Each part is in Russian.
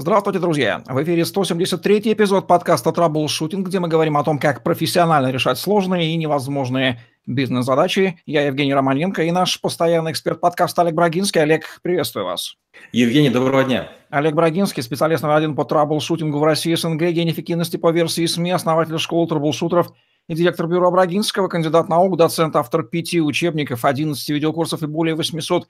Здравствуйте, друзья! В эфире 173 эпизод подкаста «Траблшутинг», где мы говорим о том, как профессионально решать сложные и невозможные бизнес-задачи. Я Евгений Романенко и наш постоянный эксперт подкаста Олег Брагинский. Олег, приветствую вас. Евгений, доброго дня. Олег Брагинский, специалист номер один по траблшутингу в России, СНГ, гений эффективности по версии СМИ, основатель школы траблшутеров и директор бюро Брагинского, кандидат наук, доцент, автор пяти учебников, 11 видеокурсов и более 800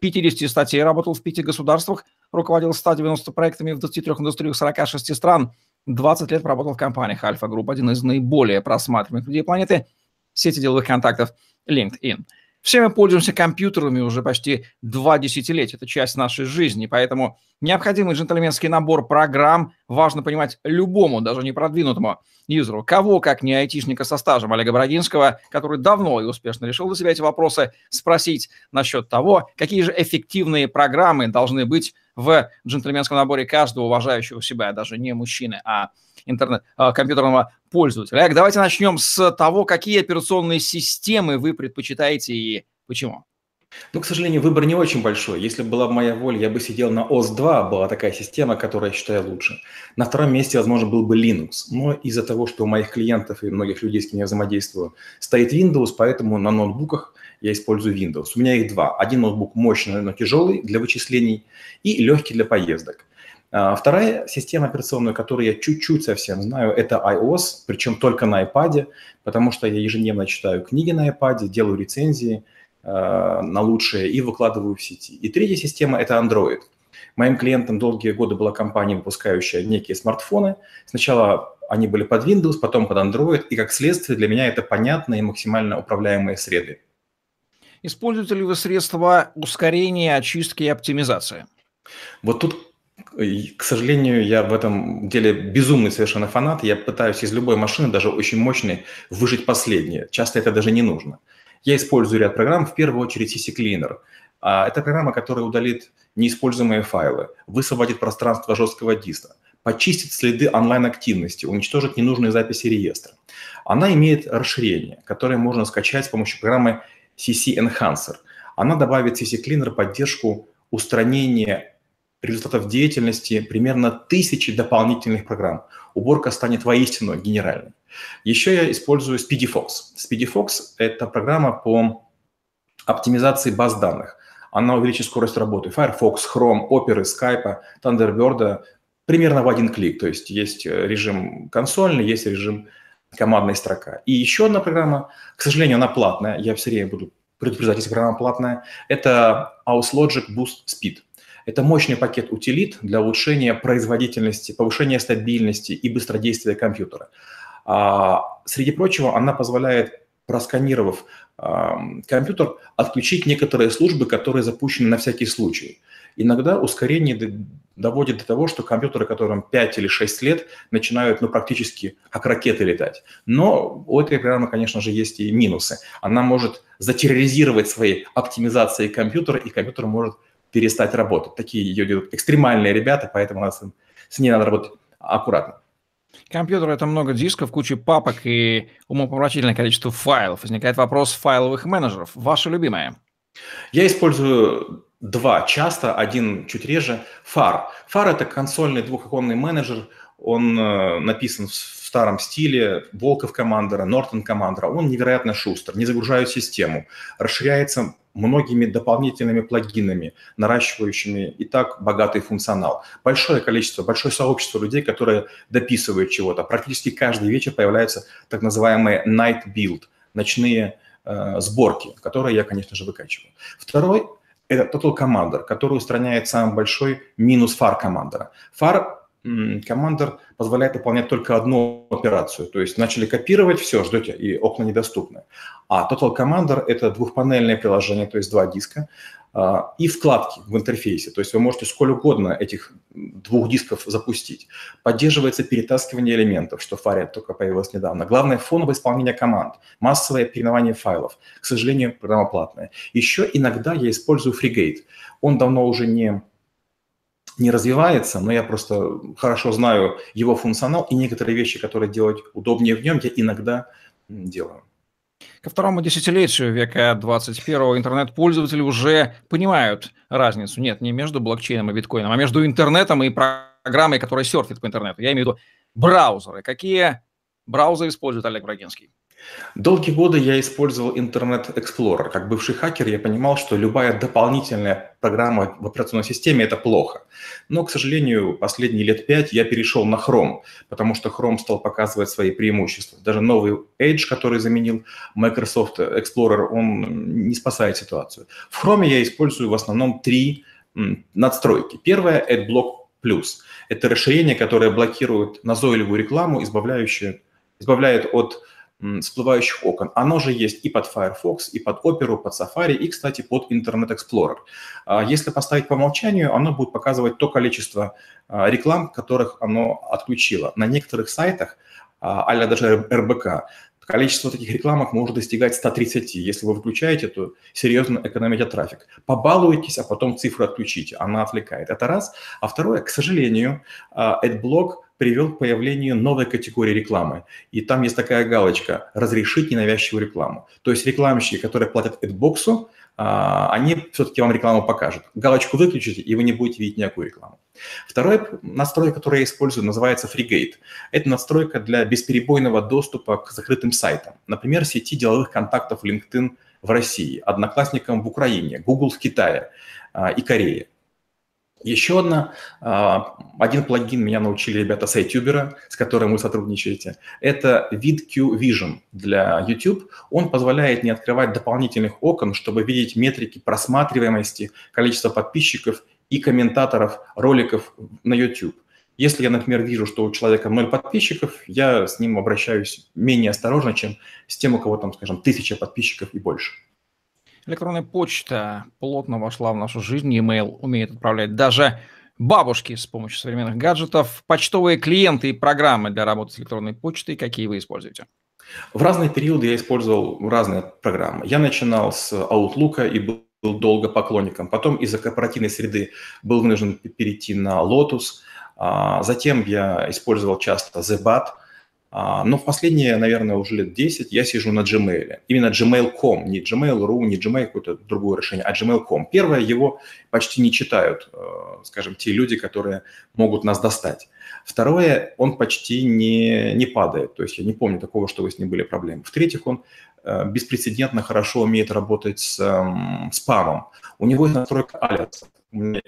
50 статей, работал в пяти государствах, руководил 190 проектами в 23 индустриях 46 стран, 20 лет проработал в компаниях Альфа Групп, один из наиболее просматриваемых людей планеты, сети деловых контактов LinkedIn. Все мы пользуемся компьютерами уже почти два десятилетия. Это часть нашей жизни. Поэтому необходимый джентльменский набор программ важно понимать любому, даже не продвинутому юзеру. Кого, как не айтишника со стажем Олега Брагинского, который давно и успешно решил для себя эти вопросы, спросить насчет того, какие же эффективные программы должны быть в джентльменском наборе каждого уважающего себя, даже не мужчины, а интернет, а, компьютерного пользователя. Олег, давайте начнем с того, какие операционные системы вы предпочитаете и почему. Ну, к сожалению, выбор не очень большой. Если была бы моя воля, я бы сидел на OS2, была такая система, которая я считаю лучше. На втором месте, возможно, был бы Linux. Но из-за того, что у моих клиентов и многих людей, с кем я взаимодействую, стоит Windows, поэтому на ноутбуках я использую Windows. У меня их два. Один ноутбук мощный, но тяжелый для вычислений и легкий для поездок. А, вторая система операционная, которую я чуть-чуть совсем знаю, это iOS, причем только на iPad, потому что я ежедневно читаю книги на iPad, делаю рецензии э, на лучшие и выкладываю в сети. И третья система – это Android. Моим клиентам долгие годы была компания, выпускающая некие смартфоны. Сначала они были под Windows, потом под Android, и как следствие для меня это понятные и максимально управляемые среды. Используете ли вы средства ускорения, очистки и оптимизации? Вот тут к сожалению, я в этом деле безумный совершенно фанат. Я пытаюсь из любой машины, даже очень мощной, выжить последнее. Часто это даже не нужно. Я использую ряд программ, в первую очередь CC Cleaner. А, это программа, которая удалит неиспользуемые файлы, высвободит пространство жесткого диска, почистит следы онлайн-активности, уничтожит ненужные записи реестра. Она имеет расширение, которое можно скачать с помощью программы CC Enhancer. Она добавит CC Cleaner поддержку устранения результатов деятельности примерно тысячи дополнительных программ. Уборка станет воистину генеральной. Еще я использую SpeedyFox. SpeedyFox – это программа по оптимизации баз данных. Она увеличит скорость работы Firefox, Chrome, Opera, Skype, Thunderbird примерно в один клик. То есть есть режим консольный, есть режим командная строка. И еще одна программа, к сожалению, она платная, я все время буду предупреждать, если программа платная, это AusLogic Boost Speed – это мощный пакет утилит для улучшения производительности, повышения стабильности и быстродействия компьютера. А, среди прочего, она позволяет, просканировав а, компьютер, отключить некоторые службы, которые запущены на всякий случай. Иногда ускорение доводит до того, что компьютеры, которым 5 или 6 лет, начинают ну, практически как ракеты летать. Но у этой программы, конечно же, есть и минусы. Она может затерроризировать своей оптимизацией компьютера, и компьютер может перестать работать. Такие ее делают экстремальные ребята, поэтому нас, с ней надо работать аккуратно. Компьютер – это много дисков, куча папок и умопомрачительное количество файлов. Возникает вопрос файловых менеджеров. Ваше любимое? Я использую два часто, один чуть реже. FAR. FAR – это консольный двухоконный менеджер. Он э, написан в старом стиле Волков Командера, Нортон Командера. Он невероятно шустр, не загружает систему, расширяется многими дополнительными плагинами, наращивающими и так богатый функционал. Большое количество, большое сообщество людей, которые дописывают чего-то. Практически каждый вечер появляются так называемые night build, ночные э, сборки, которые я, конечно же, выкачиваю. Второй – это Total Commander, который устраняет самый большой минус FAR Commander. FAR Commander позволяет выполнять только одну операцию. То есть начали копировать, все, ждете, и окна недоступны. А Total Commander – это двухпанельное приложение, то есть два диска, а, и вкладки в интерфейсе. То есть вы можете сколь угодно этих двух дисков запустить. Поддерживается перетаскивание элементов, что в только появилось недавно. Главное – фоновое исполнение команд, массовое переименование файлов. К сожалению, программа платная. Еще иногда я использую FreeGate. Он давно уже не не развивается, но я просто хорошо знаю его функционал и некоторые вещи, которые делать удобнее в нем, я иногда делаю. Ко второму десятилетию века 21 интернет-пользователи уже понимают разницу. Нет, не между блокчейном и биткоином, а между интернетом и программой, которая серфит по интернету. Я имею в виду браузеры. Какие браузеры использует Олег Брагинский? Долгие годы я использовал Internet Explorer. Как бывший хакер я понимал, что любая дополнительная программа в операционной системе – это плохо. Но, к сожалению, последние лет пять я перешел на Chrome, потому что Chrome стал показывать свои преимущества. Даже новый Edge, который заменил Microsoft Explorer, он не спасает ситуацию. В Chrome я использую в основном три надстройки. Первая – AdBlock. Это расширение, которое блокирует назойливую рекламу, избавляющее, избавляет от всплывающих окон. Оно же есть и под Firefox, и под Opera, под Safari, и, кстати, под Internet Explorer. А если поставить по умолчанию, оно будет показывать то количество а, реклам, которых оно отключило. На некоторых сайтах, а даже РБК, количество таких рекламок может достигать 130. Если вы выключаете, то серьезно экономите трафик. Побалуйтесь, а потом цифру отключите. Она отвлекает. Это раз. А второе, к сожалению, AdBlock привел к появлению новой категории рекламы. И там есть такая галочка «Разрешить ненавязчивую рекламу». То есть рекламщики, которые платят AdBox, а, они все-таки вам рекламу покажут. Галочку выключите, и вы не будете видеть никакую рекламу. Второй настрой, который я использую, называется FreeGate. Это настройка для бесперебойного доступа к закрытым сайтам. Например, сети деловых контактов LinkedIn в России, Одноклассникам в Украине, Google в Китае а, и Корее. Еще одна, а, один плагин меня научили ребята с iTuber, с которым вы сотрудничаете. Это VidQ Vision для YouTube. Он позволяет не открывать дополнительных окон, чтобы видеть метрики просматриваемости, количество подписчиков и комментаторов роликов на YouTube. Если я, например, вижу, что у человека ноль подписчиков, я с ним обращаюсь менее осторожно, чем с тем, у кого там, скажем, тысяча подписчиков и больше. Электронная почта плотно вошла в нашу жизнь, e-mail умеет отправлять даже бабушки с помощью современных гаджетов. Почтовые клиенты и программы для работы с электронной почтой, какие вы используете? В разные периоды я использовал разные программы. Я начинал с Outlook и был долго поклонником. Потом из-за корпоративной среды был вынужден перейти на Lotus. А, затем я использовал часто а, но в последние, наверное, уже лет 10 я сижу на Gmail. Именно Gmail.com, не Gmail.ru, не Gmail, какое-то другое решение, а Gmail.com. Первое, его почти не читают, э, скажем, те люди, которые могут нас достать. Второе, он почти не, не падает, то есть я не помню такого, что вы с ним были проблемы. В-третьих, он э, беспрецедентно хорошо умеет работать с эм, спамом. У него есть настройка алиаса.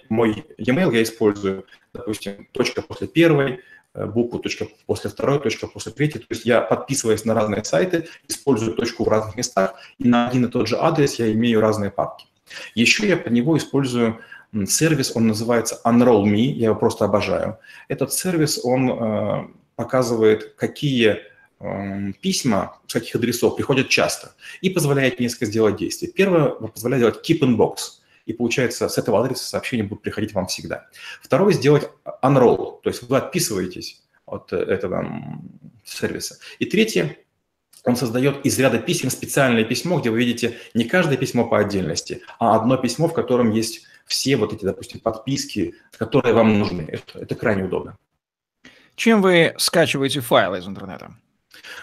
Мой e-mail я использую, допустим, точка после первой, букву, точка после второй, точка после третьей. То есть я, подписываясь на разные сайты, использую точку в разных местах, и на один и тот же адрес я имею разные папки. Еще я под него использую сервис, он называется Unroll.me, я его просто обожаю. Этот сервис, он э, показывает, какие э, письма с каких адресов приходят часто и позволяет несколько сделать действий. Первое позволяет делать keep in box – и получается с этого адреса сообщения будут приходить вам всегда. Второе, сделать unroll, то есть вы отписываетесь от этого сервиса. И третье, он создает из ряда писем специальное письмо, где вы видите не каждое письмо по отдельности, а одно письмо, в котором есть все вот эти, допустим, подписки, которые вам нужны. Это, это крайне удобно. Чем вы скачиваете файлы из интернета?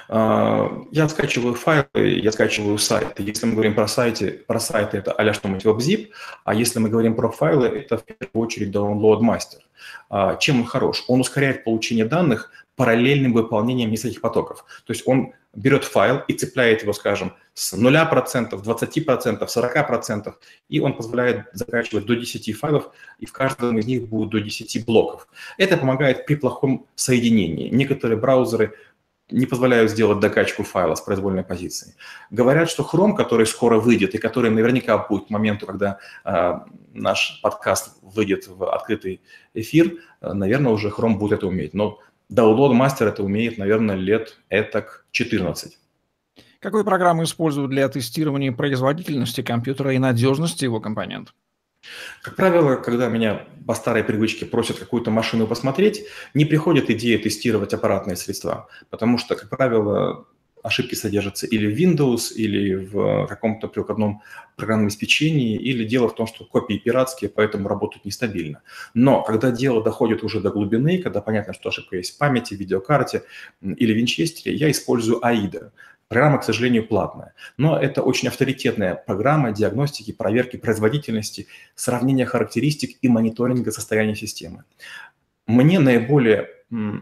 А, я скачиваю файлы, я скачиваю сайты. Если мы говорим про сайты, про сайты это а-ля что-нибудь WebZip, а если мы говорим про файлы, это в первую очередь Download Master. А, чем он хорош? Он ускоряет получение данных параллельным выполнением нескольких потоков. То есть он берет файл и цепляет его, скажем, с 0%, 20%, 40%, и он позволяет закачивать до 10 файлов, и в каждом из них будет до 10 блоков. Это помогает при плохом соединении. Некоторые браузеры не позволяют сделать докачку файла с произвольной позиции. Говорят, что Chrome, который скоро выйдет и который наверняка будет к моменту, когда э, наш подкаст выйдет в открытый эфир, э, наверное, уже Chrome будет это уметь. Но Download Master это умеет, наверное, лет этак 14. Какую программу используют для тестирования производительности компьютера и надежности его компонентов? Как правило, когда меня по старой привычке просят какую-то машину посмотреть, не приходит идея тестировать аппаратные средства, потому что, как правило, ошибки содержатся или в Windows, или в каком-то прикладном программном обеспечении, или дело в том, что копии пиратские, поэтому работают нестабильно. Но когда дело доходит уже до глубины, когда понятно, что ошибка есть в памяти, видеокарте или винчестере, я использую AIDA. Программа, к сожалению, платная, но это очень авторитетная программа диагностики, проверки производительности, сравнения характеристик и мониторинга состояния системы. мне наиболее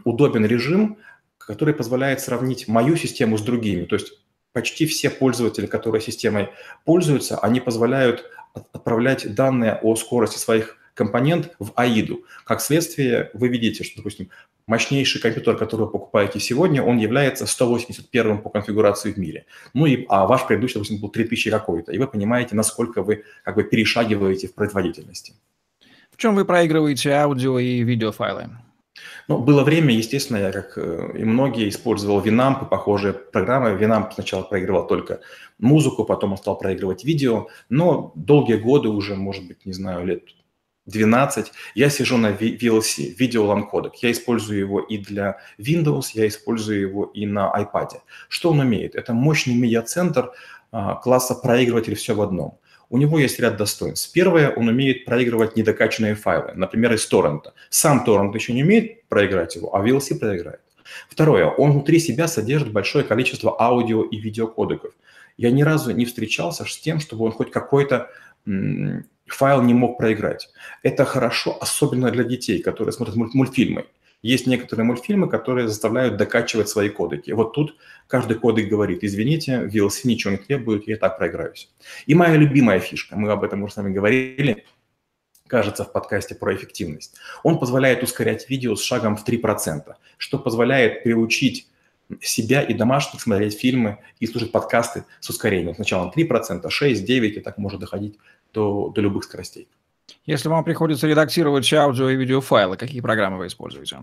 удобен режим, который позволяет сравнить мою систему с другими. То есть почти все пользователи, которые системой пользуются, они позволяют отправлять данные о скорости своих компонент в AIDу. Как следствие, вы видите, что, допустим, мощнейший компьютер, который вы покупаете сегодня, он является 181 по конфигурации в мире. Ну и а ваш предыдущий, допустим, был 3000 какой-то. И вы понимаете, насколько вы как бы перешагиваете в производительности. В чем вы проигрываете аудио и видеофайлы? Ну, было время, естественно, я, как э, и многие, использовал Winamp и похожие программы. Winamp сначала проигрывал только музыку, потом он стал проигрывать видео, но долгие годы уже, может быть, не знаю, лет 12, я сижу на VLC, Codec. Я использую его и для Windows, я использую его и на iPad. Что он умеет? Это мощный медиацентр а, класса проигрыватель все в одном. У него есть ряд достоинств. Первое, он умеет проигрывать недокачанные файлы, например, из торрента. Сам торрент еще не умеет проиграть его, а VLC проиграет. Второе, он внутри себя содержит большое количество аудио и видеокодеков. Я ни разу не встречался с тем, чтобы он хоть какой-то файл не мог проиграть. Это хорошо, особенно для детей, которые смотрят мультфильмы. Есть некоторые мультфильмы, которые заставляют докачивать свои кодеки. Вот тут каждый кодек говорит, извините, VLC ничего не требует, я так проиграюсь. И моя любимая фишка, мы об этом уже с вами говорили, кажется, в подкасте про эффективность. Он позволяет ускорять видео с шагом в 3%, что позволяет приучить себя и домашних смотреть фильмы и слушать подкасты с ускорением. Сначала 3%, 6, 9 и так может доходить до, до любых скоростей. Если вам приходится редактировать аудио и видеофайлы, какие программы вы используете?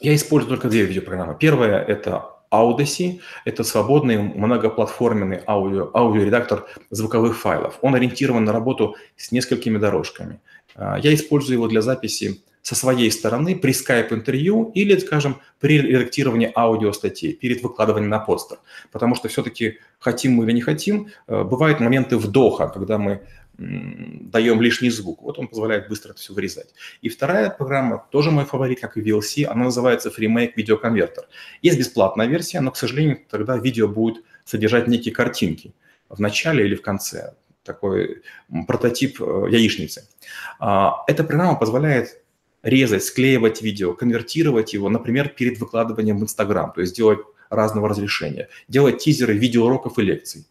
Я использую только две видеопрограммы. Первая – это Audacy. Это свободный многоплатформенный аудио, аудиоредактор звуковых файлов. Он ориентирован на работу с несколькими дорожками. А, я использую его для записи со своей стороны при скайп-интервью или, скажем, при редактировании аудиостатей, перед выкладыванием на постер. Потому что все-таки хотим мы или не хотим, э, бывают моменты вдоха, когда мы даем лишний звук. Вот он позволяет быстро это все вырезать. И вторая программа, тоже мой фаворит, как и VLC, она называется FreeMake Videoconverter. Есть бесплатная версия, но, к сожалению, тогда видео будет содержать некие картинки в начале или в конце. Такой прототип э, яичницы. А, эта программа позволяет резать, склеивать видео, конвертировать его, например, перед выкладыванием в Инстаграм, то есть делать разного разрешения, делать тизеры видеоуроков и лекций.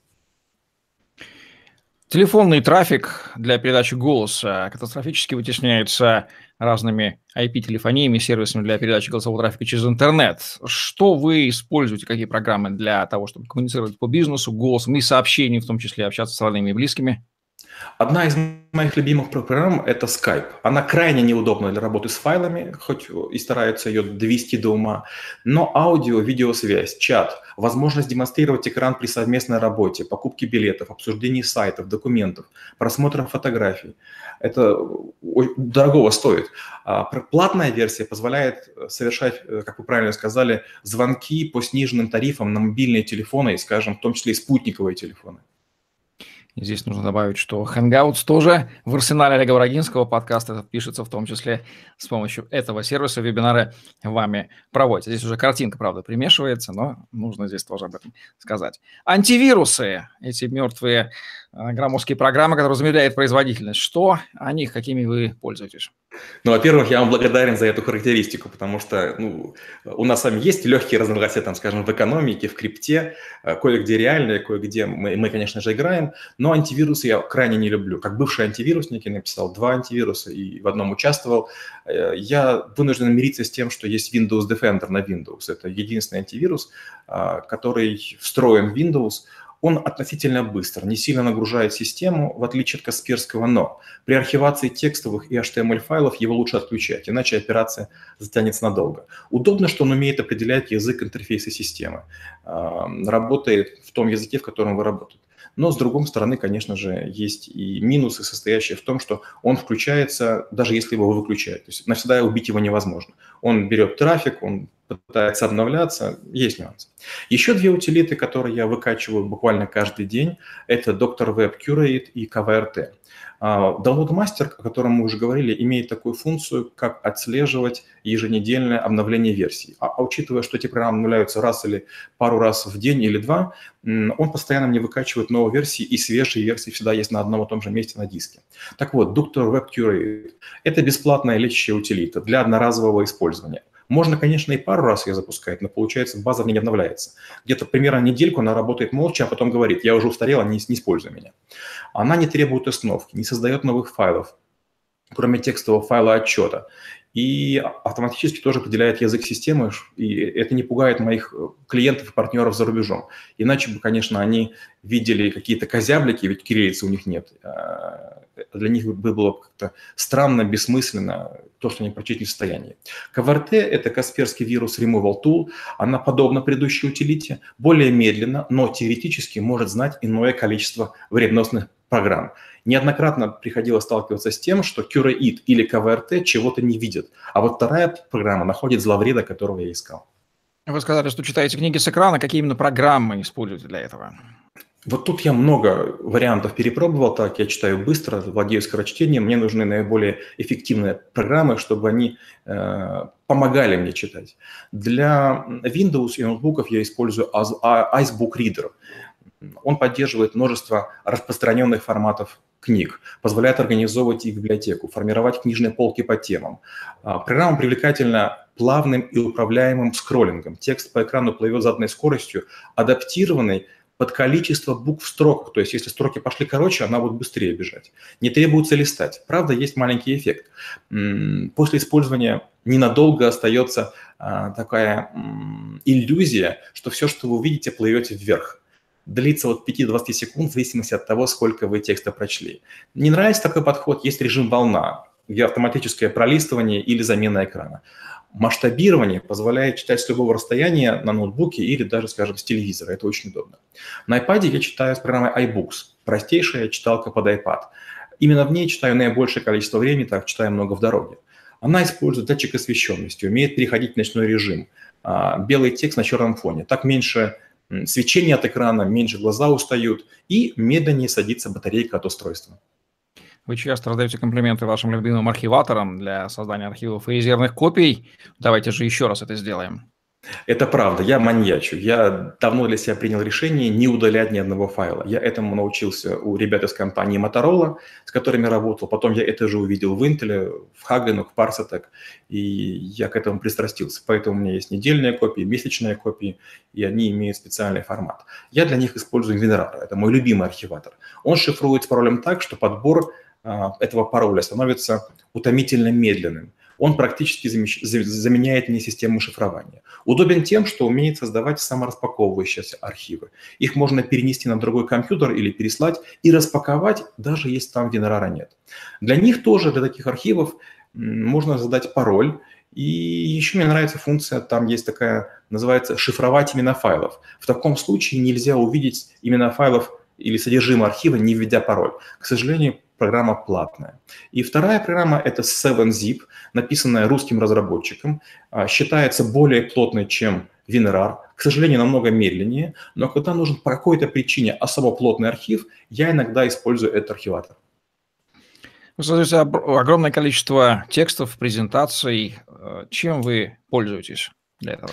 Телефонный трафик для передачи голоса катастрофически вытесняется разными IP-телефониями, сервисами для передачи голосового трафика через интернет. Что вы используете, какие программы для того, чтобы коммуницировать по бизнесу, голосом и сообщениям, в том числе общаться с родными и близкими? Одна из моих любимых программ – это Skype. Она крайне неудобна для работы с файлами, хоть и стараются ее довести до ума, но аудио, видеосвязь, чат, возможность демонстрировать экран при совместной работе, покупке билетов, обсуждении сайтов, документов, просмотра фотографий – это дорогого стоит. А платная версия позволяет совершать, э, как вы правильно сказали, звонки по сниженным тарифам на мобильные телефоны, скажем, в том числе и спутниковые телефоны. Здесь нужно добавить, что Hangouts тоже в арсенале Олега Брагинского подкаста пишется в том числе с помощью этого сервиса. Вебинары вами проводятся. Здесь уже картинка, правда, примешивается, но нужно здесь тоже об этом сказать. Антивирусы, эти мертвые э, громоздкие программы, которые замедляют производительность. Что о них, какими вы пользуетесь? Ну, во-первых, я вам благодарен за эту характеристику, потому что ну, у нас с вами есть легкие разногласия, там, скажем, в экономике, в крипте, э, кое-где реальные, кое-где мы, мы, конечно же, играем, но антивирусы я крайне не люблю. Как бывший антивирусник, я написал два антивируса и в одном участвовал. Э, я вынужден мириться с тем, что есть Windows Defender на Windows. Это единственный антивирус, э, который встроен в Windows, он относительно быстр, не сильно нагружает систему, в отличие от Касперского, но при архивации текстовых и HTML-файлов его лучше отключать, иначе операция затянется надолго. Удобно, что он умеет определять язык интерфейса системы, работает в том языке, в котором вы работаете. Но, с другой стороны, конечно же, есть и минусы, состоящие в том, что он включается, даже если его выключают. То есть навсегда убить его невозможно. Он берет трафик, он пытается обновляться, есть нюансы. Еще две утилиты, которые я выкачиваю буквально каждый день, это Dr. Web Curate и KVRT. А, Download Master, о котором мы уже говорили, имеет такую функцию, как отслеживать еженедельное обновление версий. А, а учитывая, что эти программы обновляются раз или пару раз в день или два, он постоянно мне выкачивает новые версии, и свежие версии всегда есть на одном и том же месте на диске. Так вот, Dr. Web Curate – это бесплатная лечащая утилита для одноразового использования – можно, конечно, и пару раз ее запускать, но получается база в ней не обновляется. Где-то примерно недельку она работает молча, а потом говорит, я уже устарела, не, не используй меня. Она не требует установки, не создает новых файлов, кроме текстового файла отчета. И автоматически тоже определяет язык системы, и это не пугает моих э, клиентов и партнеров за рубежом. Иначе бы, конечно, они видели какие-то козяблики, ведь кириллицы у них нет. Для них бы было как-то странно, бессмысленно то, что они прочесть не в состоянии. КВРТ – это Касперский вирус Removal Tool. Она подобна предыдущей утилите, более медленно, но теоретически может знать иное количество вредоносных программ. Неоднократно приходилось сталкиваться с тем, что CuraIt или КВРТ чего-то не видят, а вот вторая программа находит зловреда, которого я искал. Вы сказали, что читаете книги с экрана. Какие именно программы используете для этого? Вот тут я много вариантов перепробовал, так я читаю быстро, владею скорочтением, мне нужны наиболее эффективные программы, чтобы они э, помогали мне читать. Для Windows и ноутбуков я использую а, Icebook Reader. Он поддерживает множество распространенных форматов книг, позволяет организовывать их библиотеку, формировать книжные полки по темам. А, программа привлекательна плавным и управляемым скроллингом. Текст по экрану плывет заданной скоростью, адаптированный под количество букв в строках. То есть если строки пошли короче, она будет быстрее бежать. Не требуется листать. Правда, есть маленький эффект. После использования ненадолго остается а, такая иллюзия, что все, что вы увидите, плывете вверх. Длится от 5-20 секунд в зависимости от того, сколько вы текста прочли. Не нравится такой подход, есть режим волна, где автоматическое пролистывание или замена экрана. Масштабирование позволяет читать с любого расстояния на ноутбуке или даже, скажем, с телевизора. Это очень удобно. На iPad я читаю с программой iBooks, простейшая читалка под iPad. Именно в ней читаю наибольшее количество времени, так читаю много в дороге. Она использует датчик освещенности, умеет переходить в ночной режим. А, белый текст на черном фоне. Так меньше свечения от экрана, меньше глаза устают и медленнее садится батарейка от устройства. Вы часто раздаете комплименты вашим любимым архиваторам для создания архивов и резервных копий. Давайте же еще раз это сделаем. Это правда, я маньячу. Я давно для себя принял решение не удалять ни одного файла. Я этому научился у ребят из компании Motorola, с которыми работал. Потом я это же увидел в Intel, в Hagen, в Parsatec, и я к этому пристрастился. Поэтому у меня есть недельные копии, месячные копии, и они имеют специальный формат. Я для них использую Veneraro, это мой любимый архиватор. Он шифрует с паролем так, что подбор этого пароля становится утомительно медленным. Он практически заменяет мне систему шифрования. Удобен тем, что умеет создавать самораспаковывающиеся архивы. Их можно перенести на другой компьютер или переслать и распаковать, даже если там Венерара нет. Для них тоже, для таких архивов, можно задать пароль. И еще мне нравится функция, там есть такая, называется «шифровать имена файлов». В таком случае нельзя увидеть имена файлов или содержимое архива, не введя пароль. К сожалению, программа платная. И вторая программа – это 7-Zip, написанная русским разработчиком, а, считается более плотной, чем WinRAR, к сожалению, намного медленнее, но когда нужен по какой-то причине особо плотный архив, я иногда использую этот архиватор. Вы создаете огромное количество текстов, презентаций. Э, чем вы пользуетесь для этого?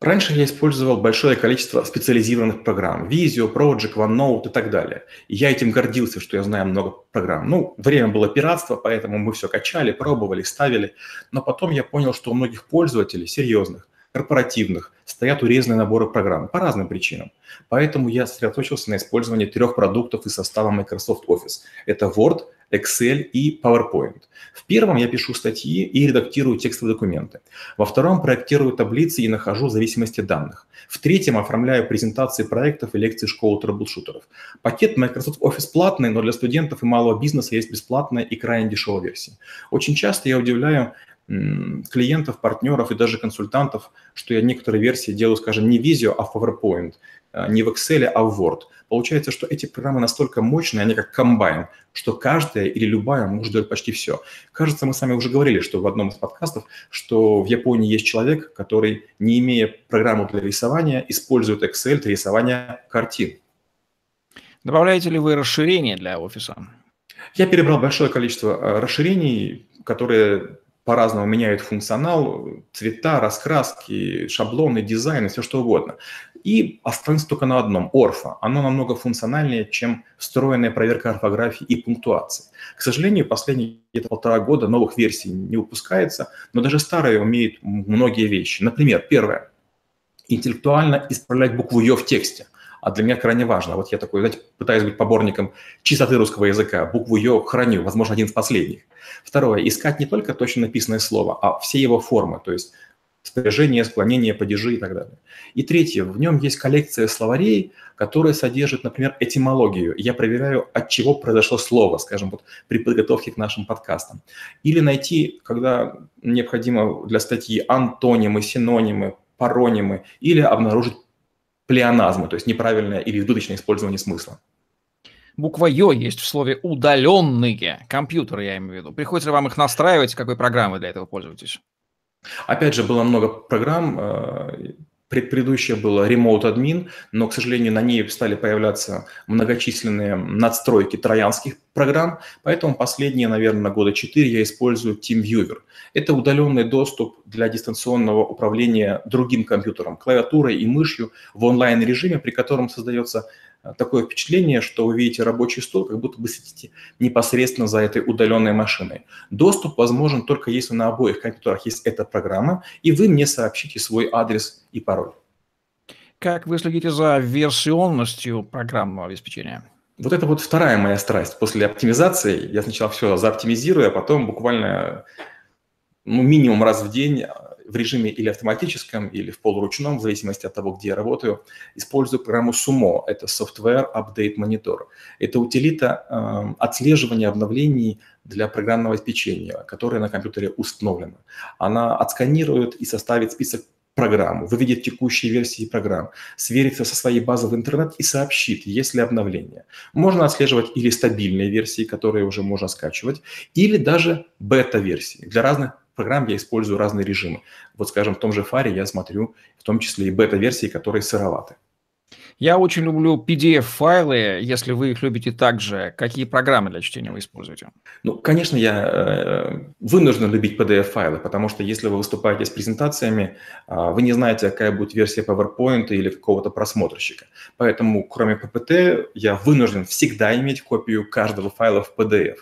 Раньше я использовал большое количество специализированных программ. Visio, Project, OneNote и так далее. И я этим гордился, что я знаю много программ. Ну, время было пиратство, поэтому мы все качали, пробовали, ставили. Но потом я понял, что у многих пользователей, серьезных, корпоративных, стоят урезанные наборы программ по разным причинам. Поэтому я сосредоточился на использовании трех продуктов из состава Microsoft Office. Это Word, Excel и PowerPoint. В первом я пишу статьи и редактирую текстовые документы. Во втором проектирую таблицы и нахожу зависимости данных. В третьем оформляю презентации проектов и лекции школы трэблшутеров. Пакет Microsoft Office платный, но для студентов и малого бизнеса есть бесплатная и крайне дешевая версия. Очень часто я удивляю клиентов, партнеров и даже консультантов, что я некоторые версии делаю, скажем, не в Visio, а в PowerPoint, а, не в Excel, а в Word. Получается, что эти программы настолько мощные, они как комбайн, что каждая или любая может делать почти все. Кажется, мы с вами уже говорили, что в одном из подкастов, что в Японии есть человек, который, не имея программу для рисования, использует Excel для рисования картин. Добавляете ли вы расширение для офиса? Я перебрал большое количество а, расширений, которые по-разному меняют функционал, цвета, раскраски, шаблоны, дизайны, все что угодно. И останется только на одном – Орфа. Оно намного функциональнее, чем встроенная проверка орфографии и пунктуации. К сожалению, последние где-то полтора года новых версий не выпускается, но даже старые умеют многие вещи. Например, первое – интеллектуально исправлять букву «ё» в тексте а для меня крайне важно. Вот я такой, знаете, пытаюсь быть поборником чистоты русского языка, букву «ё» храню, возможно, один из последних. Второе, искать не только точно написанное слово, а все его формы, то есть спряжение, склонение, падежи и так далее. И третье, в нем есть коллекция словарей, которые содержат, например, этимологию. Я проверяю, от чего произошло слово, скажем, вот при подготовке к нашим подкастам. Или найти, когда необходимо для статьи антонимы, синонимы, паронимы, или обнаружить плеоназмы, то есть неправильное или избыточное использование смысла. Буква «ё» есть в слове «удаленные» компьютеры, я имею в виду. Приходится ли вам их настраивать? Какой программой для этого пользуетесь? Опять же, было много программ. Э, предыдущая была Remote Admin, но, к сожалению, на ней стали появляться многочисленные надстройки троянских программ, поэтому последние, наверное, года 4 я использую TeamViewer. Это удаленный доступ для дистанционного управления другим компьютером, клавиатурой и мышью в онлайн-режиме, при котором создается э, такое впечатление, что вы видите рабочий стол, как будто бы сидите непосредственно за этой удаленной машиной. Доступ возможен только если на обоих компьютерах есть эта программа, и вы мне сообщите свой адрес и пароль. Как вы следите за версионностью программного обеспечения? Вот это вот вторая моя страсть. После оптимизации я сначала все заоптимизирую, а потом буквально ну, минимум раз в день в режиме или автоматическом, или в полуручном, в зависимости от того, где я работаю, использую программу Sumo. Это Software Update Monitor. Это утилита э, отслеживания обновлений для программного обеспечения, которое на компьютере установлено. Она отсканирует и составит список программу, выведет текущие версии программ, сверится со своей базой в интернет и сообщит, есть ли обновление. Можно отслеживать или стабильные версии, которые уже можно скачивать, или даже бета-версии. Для разных программ я использую разные режимы. Вот, скажем, в том же Фаре я смотрю в том числе и бета-версии, которые сыроваты. Я очень люблю PDF-файлы, если вы их любите также. Какие программы для чтения вы используете? Ну, конечно, я э, вынужден любить PDF-файлы, потому что если вы выступаете с презентациями, э, вы не знаете, какая будет версия PowerPoint или какого-то просмотрщика. Поэтому, кроме PPT, я вынужден всегда иметь копию каждого файла в PDF.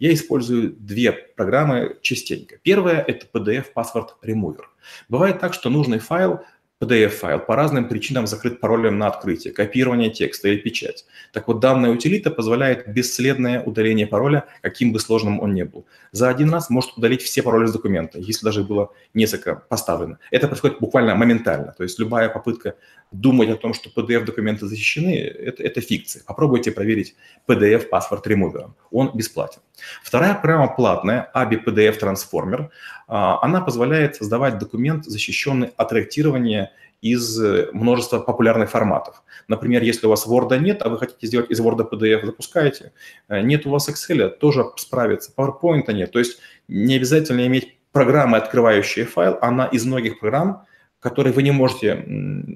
Я использую две программы частенько. Первая – это PDF Password Remover. Бывает так, что нужный файл – PDF-файл по разным причинам закрыт паролем на открытие, копирование текста или печать. Так вот, данная утилита позволяет бесследное удаление пароля, каким бы сложным он ни был. За один раз может удалить все пароли с документа, если даже было несколько поставлено. Это происходит буквально моментально. То есть любая попытка думать о том, что PDF-документы защищены, это, это фикция. Попробуйте проверить PDF паспорт ремувером. Он бесплатен. Вторая программа платная, ABI PDF Transformer. Она позволяет создавать документ, защищенный от редактирования из множества популярных форматов. Например, если у вас Word нет, а вы хотите сделать из Word PDF, запускаете. Э, нет у вас Excel, тоже справится. PowerPoint нет. То есть не обязательно иметь программы, открывающие файл. Она из многих программ который вы не можете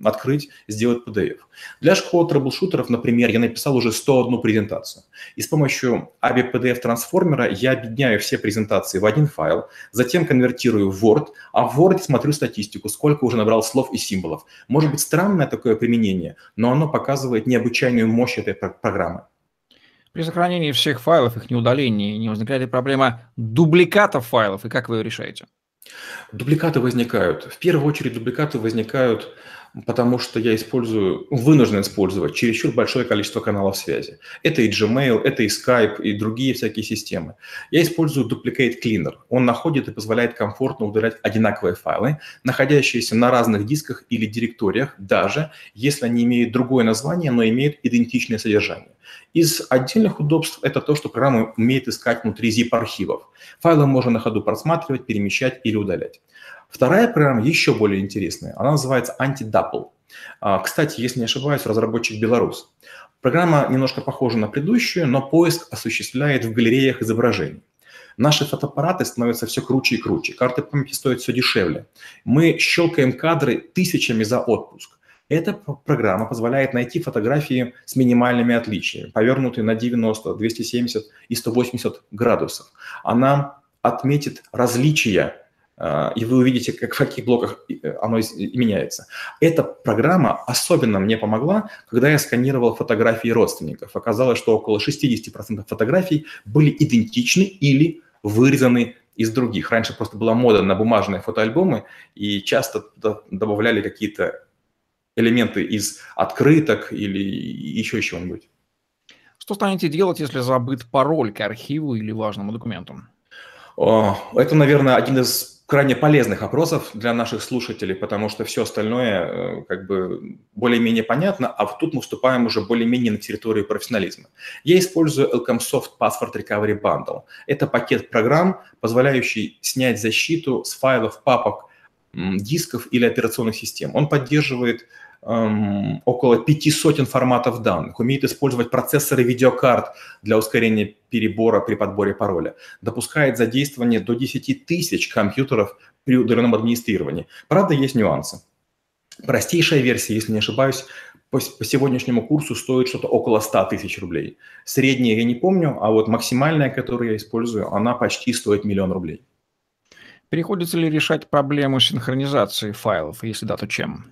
открыть, сделать PDF. Для школы трэблшутеров, например, я написал уже 101 презентацию. И с помощью ABI PDF трансформера я объединяю все презентации в один файл, затем конвертирую в Word, а в Word смотрю статистику, сколько уже набрал слов и символов. Может быть странное такое применение, но оно показывает необычайную мощь этой программы. При сохранении всех файлов, их неудалении, не возникает ли проблема дубликатов файлов, и как вы ее решаете? Дубликаты возникают. В первую очередь дубликаты возникают потому что я использую, вынужден использовать чересчур большое количество каналов связи. Это и Gmail, это и Skype, и другие всякие системы. Я использую Duplicate Cleaner. Он находит и позволяет комфортно удалять одинаковые файлы, находящиеся на разных дисках или директориях, даже если они имеют другое название, но имеют идентичное содержание. Из отдельных удобств это то, что программа умеет искать внутри zip-архивов. Файлы можно на ходу просматривать, перемещать или удалять. Вторая программа еще более интересная. Она называется Anti-Double. А, кстати, если не ошибаюсь, разработчик белорус. Программа немножко похожа на предыдущую, но поиск осуществляет в галереях изображений. Наши фотоаппараты становятся все круче и круче, карты памяти стоят все дешевле. Мы щелкаем кадры тысячами за отпуск. Эта программа позволяет найти фотографии с минимальными отличиями, повернутые на 90, 270 и 180 градусов. Она отметит различия и вы увидите, как в каких блоках э, оно меняется. Эта программа особенно мне помогла, когда я сканировал фотографии родственников. Оказалось, что около 60% фотографий были идентичны или вырезаны из других. Раньше просто была мода на бумажные фотоальбомы, и часто добавляли какие-то элементы из открыток или еще чего-нибудь. Что станете делать, если забыт пароль к архиву или важному документу? Это, наверное, один из крайне полезных опросов для наших слушателей, потому что все остальное э, как бы более-менее понятно, а тут мы вступаем уже более-менее на территорию профессионализма. Я использую Elcomsoft Password Recovery Bundle. Это пакет программ, позволяющий снять защиту с файлов, папок, дисков или операционных систем. Он поддерживает эм, около пяти сотен форматов данных, умеет использовать процессоры видеокарт для ускорения перебора при подборе пароля, допускает задействование до 10 тысяч компьютеров при удаленном администрировании. Правда, есть нюансы. Простейшая версия, если не ошибаюсь, по, по сегодняшнему курсу стоит что-то около 100 тысяч рублей. Средняя я не помню, а вот максимальная, которую я использую, она почти стоит миллион рублей. Приходится ли решать проблему синхронизации файлов? Если да, то чем?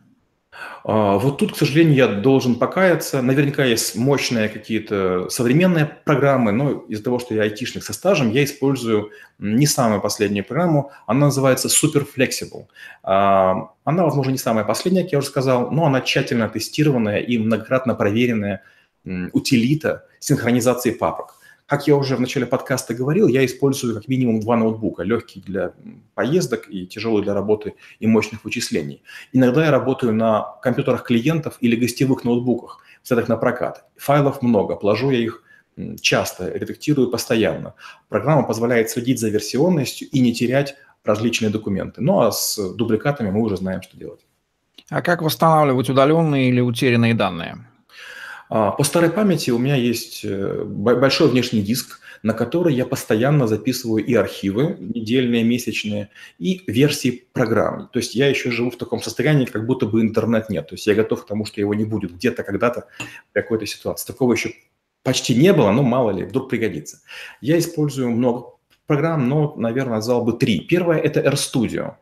А, вот тут, к сожалению, я должен покаяться. Наверняка есть мощные какие-то современные программы, но из-за того, что я айтишник со стажем, я использую не самую последнюю программу. Она называется Super Flexible. А, она, возможно, не самая последняя, как я уже сказал, но она тщательно тестированная и многократно проверенная утилита синхронизации папок. Как я уже в начале подкаста говорил, я использую как минимум два ноутбука, легкий для поездок и тяжелый для работы и мощных вычислений. Иногда я работаю на компьютерах клиентов или гостевых ноутбуках, взятых на прокат. Файлов много, положу я их часто, редактирую постоянно. Программа позволяет следить за версионностью и не терять различные документы. Ну а с дубликатами мы уже знаем, что делать. А как восстанавливать удаленные или утерянные данные? А, по старой памяти у меня есть э, большой внешний диск, на который я постоянно записываю и архивы недельные, месячные, и версии программ. То есть я еще живу в таком состоянии, как будто бы интернет нет. То есть я готов к тому, что его не будет где-то когда-то в какой-то ситуации. Такого еще почти не было, но мало ли, вдруг пригодится. Я использую много программ, но, наверное, назвал бы три. Первое – это RStudio.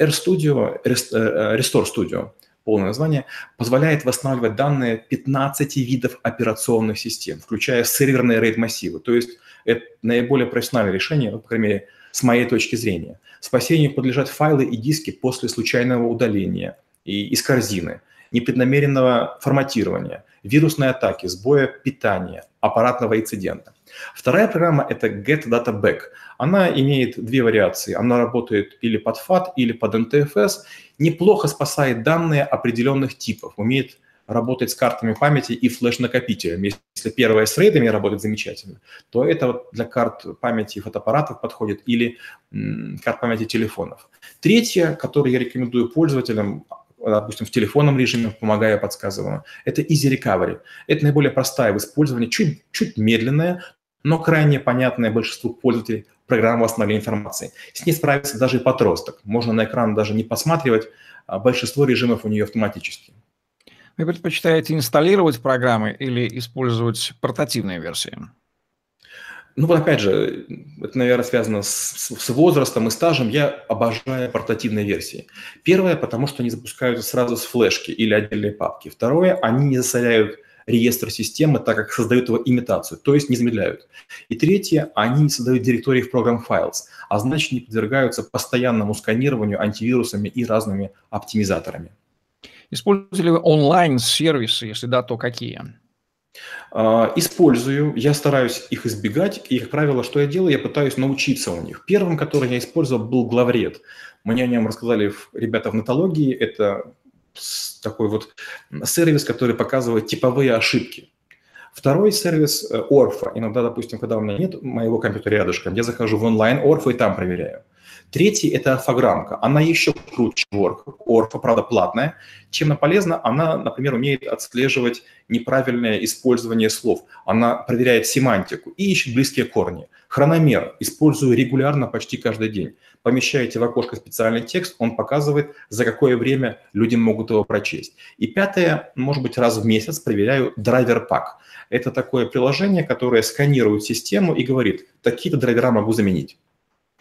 RStudio, э, Restore Studio – полное название, позволяет восстанавливать данные 15 видов операционных систем, включая серверные RAID-массивы. То есть это наиболее профессиональное решение, ну, по крайней мере, с моей точки зрения. Спасению подлежат файлы и диски после случайного удаления и из корзины, непреднамеренного форматирования, вирусной атаки, сбоя питания, аппаратного инцидента. Вторая программа – это Get Data Back. Она имеет две вариации. Она работает или под FAT, или под NTFS неплохо спасает данные определенных типов, умеет работать с картами памяти и флеш-накопителем. Если первая с рейдами работает замечательно, то это вот для карт памяти фотоаппаратов подходит или карт памяти телефонов. Третье, которое я рекомендую пользователям, допустим, в телефонном режиме, помогая, подсказываю, это Easy Recovery. Это наиболее простая в использовании, чуть, чуть медленная, но крайне понятная большинству пользователей программа восстановления информации. С ней справится даже и подросток. Можно на экран даже не посматривать, а большинство режимов у нее автоматически. Вы предпочитаете инсталлировать программы или использовать портативные версии? Ну вот опять же, это, наверное, связано с, с возрастом и стажем. Я обожаю портативные версии. Первое, потому что они запускаются сразу с флешки или отдельной папки. Второе, они не засоряют реестр системы, так как создают его имитацию, то есть не замедляют. И третье, они создают директории в Program Files, а значит не подвергаются постоянному сканированию антивирусами и разными оптимизаторами. Используете ли вы онлайн-сервисы? Если да, то какие? А, использую, я стараюсь их избегать, и, как правило, что я делаю, я пытаюсь научиться у них. Первым, который я использовал, был главред. Мне о нем рассказали ребята в нотологии. Это такой вот сервис, который показывает типовые ошибки. Второй сервис э, Орфа. Иногда, допустим, когда у меня нет моего компьютера рядышком, я захожу в онлайн Орфа и там проверяю. Третий – это орфограммка. Она еще круче Орфа. Орфа, правда, платная. Чем она полезна? Она, например, умеет отслеживать неправильное использование слов. Она проверяет семантику и ищет близкие корни. Хрономер использую регулярно почти каждый день. Помещаете в окошко специальный текст, он показывает, за какое время люди могут его прочесть. И пятое, может быть, раз в месяц проверяю драйвер-пак. Это такое приложение, которое сканирует систему и говорит, такие-то драйвера могу заменить.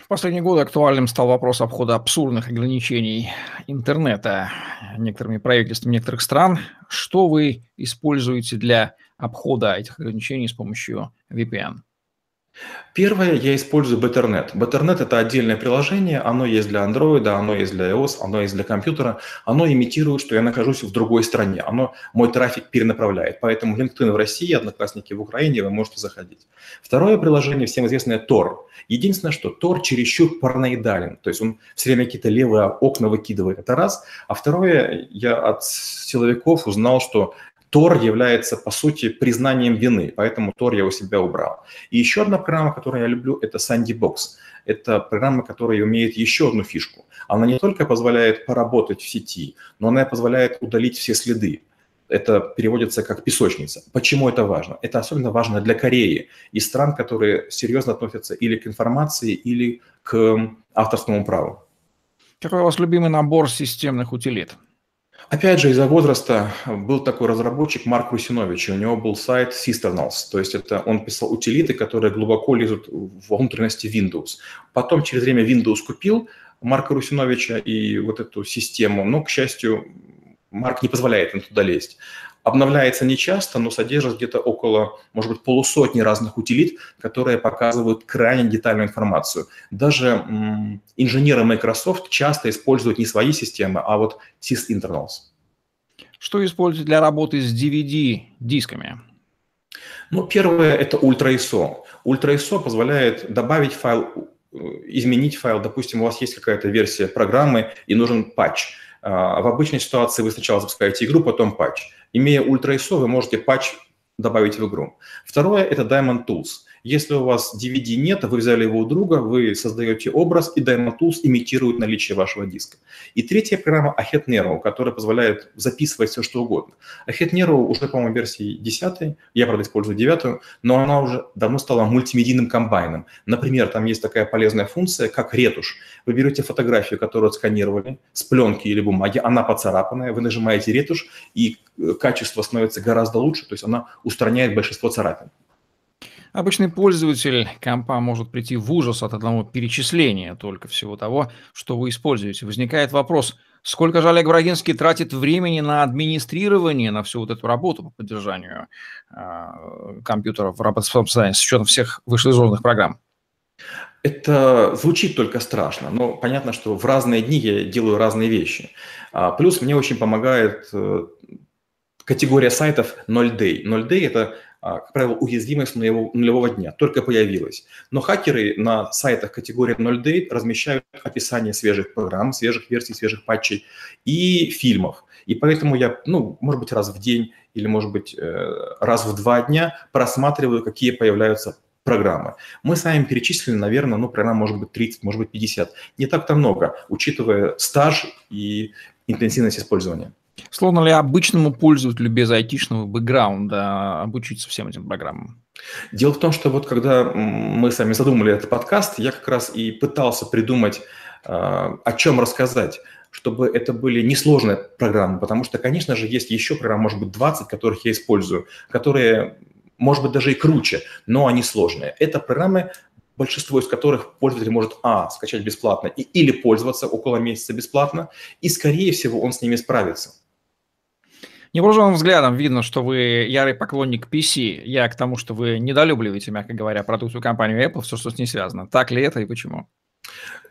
В последние годы актуальным стал вопрос обхода абсурдных ограничений интернета некоторыми правительствами некоторых стран. Что вы используете для обхода этих ограничений с помощью VPN? Первое, я использую Betternet. Betternet – это отдельное приложение, оно есть для Android, оно есть для iOS, оно есть для компьютера. Оно имитирует, что я нахожусь в другой стране, оно мой трафик перенаправляет. Поэтому LinkedIn в России, Одноклассники в Украине, вы можете заходить. Второе приложение, всем известное Tor. Единственное, что Tor чересчур параноидален, то есть он все время какие-то левые окна выкидывает, это раз. А второе, я от силовиков узнал, что Тор является, по сути, признанием вины, поэтому Тор я у себя убрал. И еще одна программа, которую я люблю, это Sandybox. Это программа, которая имеет еще одну фишку. Она не только позволяет поработать в сети, но она позволяет удалить все следы. Это переводится как песочница. Почему это важно? Это особенно важно для Кореи и стран, которые серьезно относятся или к информации, или к авторскому праву. Какой у вас любимый набор системных утилит? Опять же, из-за возраста был такой разработчик Марк Русинович, у него был сайт Sisternals, то есть это он писал утилиты, которые глубоко лезут в внутренности Windows. Потом через время Windows купил Марка Русиновича и вот эту систему, но, к счастью, Марк не позволяет им туда лезть обновляется нечасто, но содержит где-то около, может быть, полусотни разных утилит, которые показывают крайне детальную информацию. Даже м, инженеры Microsoft часто используют не свои системы, а вот sys-internals. Что используют для работы с DVD-дисками? Ну, первое – это Ultra ISO. Ultra ISO позволяет добавить файл, э, изменить файл. Допустим, у вас есть какая-то версия программы и нужен патч. А, в обычной ситуации вы сначала запускаете игру, потом патч. Имея Ultra ISO, вы можете патч добавить в игру. Второе – это Diamond Tools. Если у вас DVD нет, вы взяли его у друга, вы создаете образ, и Diamond Tools имитирует наличие вашего диска. И третья программа Ahead Nero, которая позволяет записывать все, что угодно. Ahead Nero уже, по-моему, версии 10, я, правда, использую 9, но она уже давно стала мультимедийным комбайном. Например, там есть такая полезная функция, как ретушь. Вы берете фотографию, которую отсканировали, с пленки или бумаги, она поцарапанная, вы нажимаете ретушь, и э, качество становится гораздо лучше, то есть она устраняет большинство царапин. Обычный пользователь компа может прийти в ужас от одного перечисления только всего того, что вы используете. Возникает вопрос, сколько же Олег Брагинский тратит времени на администрирование, на всю вот эту работу по поддержанию э, компьютеров в работоспособном с учетом всех вышеизложенных программ? Это звучит только страшно, но понятно, что в разные дни я делаю разные вещи. А, плюс мне очень помогает э, категория сайтов 0day. 0day – это а, как правило, уязвимость нулевого дня только появилась. Но хакеры на сайтах категории 0D размещают описание свежих программ, свежих версий, свежих патчей и фильмов. И поэтому я, ну, может быть, раз в день или, может быть, э, раз в два дня просматриваю, какие появляются программы. Мы с вами перечислили, наверное, ну, программ может быть 30, может быть 50. Не так-то много, учитывая стаж и интенсивность использования. Сложно ли обычному пользователю без айтишного бэкграунда обучиться всем этим программам? Дело в том, что вот когда мы с вами задумали этот подкаст, я как раз и пытался придумать, а, о чем рассказать чтобы это были несложные программы, потому что, конечно же, есть еще программ, может быть, 20, которых я использую, которые, может быть, даже и круче, но они сложные. Это программы, большинство из которых пользователь может, а, скачать бесплатно и, или пользоваться около месяца бесплатно, и, скорее всего, он с ними справится. Невооруженным взглядом видно, что вы ярый поклонник PC. Я к тому, что вы недолюбливаете, мягко говоря, продукцию компании Apple, все, что с ней связано. Так ли это и почему?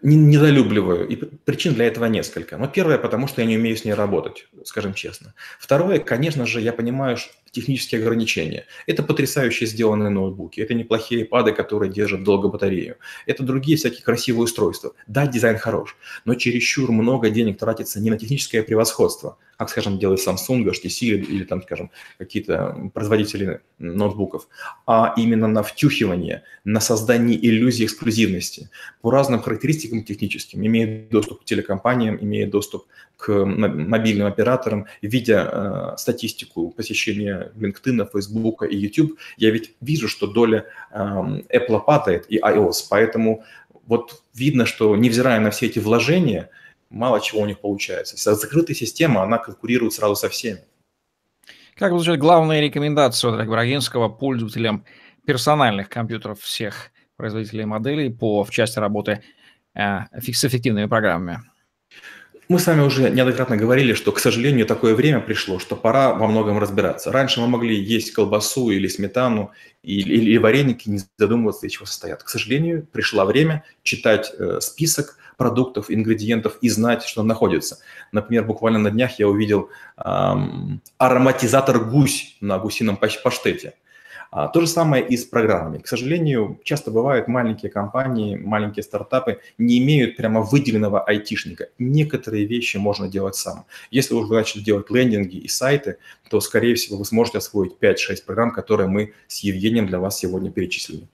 недолюбливаю, и причин для этого несколько. Но первое, потому что я не умею с ней работать, скажем честно. Второе, конечно же, я понимаю технические ограничения. Это потрясающе сделанные ноутбуки, это неплохие пады, которые держат долго батарею. Это другие всякие красивые устройства. Да, дизайн хорош, но чересчур много денег тратится не на техническое превосходство, как, скажем, делает Samsung, HTC или, или там, скажем, какие-то производители ноутбуков, а именно на втюхивание, на создание иллюзии эксклюзивности. По разным характеристикам техническим, имеет доступ к телекомпаниям, имеет доступ к мобильным операторам, видя э, статистику посещения LinkedIn, Facebook и YouTube, я ведь вижу, что доля э, Apple падает и iOS, поэтому вот видно, что невзирая на все эти вложения, мало чего у них получается. Закрытая система, она конкурирует сразу со всеми. Как звучат главные рекомендации от Олега Брагинского пользователям персональных компьютеров всех производителей моделей по, в части работы э, с эффективными программами? Мы с вами уже неоднократно говорили, что, к сожалению, такое время пришло, что пора во многом разбираться. Раньше мы могли есть колбасу или сметану или, или вареники, не задумываться, из чего состоят. К сожалению, пришло время читать э, список продуктов, ингредиентов и знать, что находится. Например, буквально на днях я увидел эм, ароматизатор гусь на гусином паштете – то же самое и с программами. К сожалению, часто бывают маленькие компании, маленькие стартапы не имеют прямо выделенного айтишника. Некоторые вещи можно делать сам. Если вы уже начали делать лендинги и сайты, то, скорее всего, вы сможете освоить 5-6 программ, которые мы с Евгением для вас сегодня перечислили.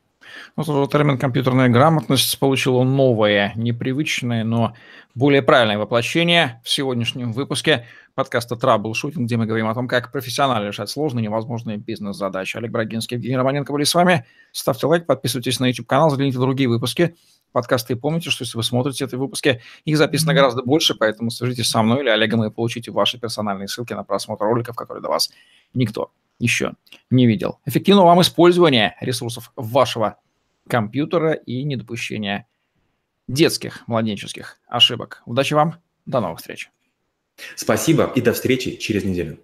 Ну, термин «компьютерная грамотность» получил новое, непривычное, но более правильное воплощение в сегодняшнем выпуске подкаста «Траблшутинг», где мы говорим о том, как профессионально решать сложные невозможные бизнес-задачи. Олег Брагинский, Евгений Романенко были с вами. Ставьте лайк, подписывайтесь на YouTube-канал, загляните другие выпуски подкаста и помните, что если вы смотрите эти выпуски, их записано гораздо больше, поэтому свяжитесь со мной или Олегом и получите ваши персональные ссылки на просмотр роликов, которые до вас никто еще не видел. Эффективного вам использования ресурсов вашего компьютера и недопущения детских, младенческих ошибок. Удачи вам, до новых встреч. Спасибо и до встречи через неделю.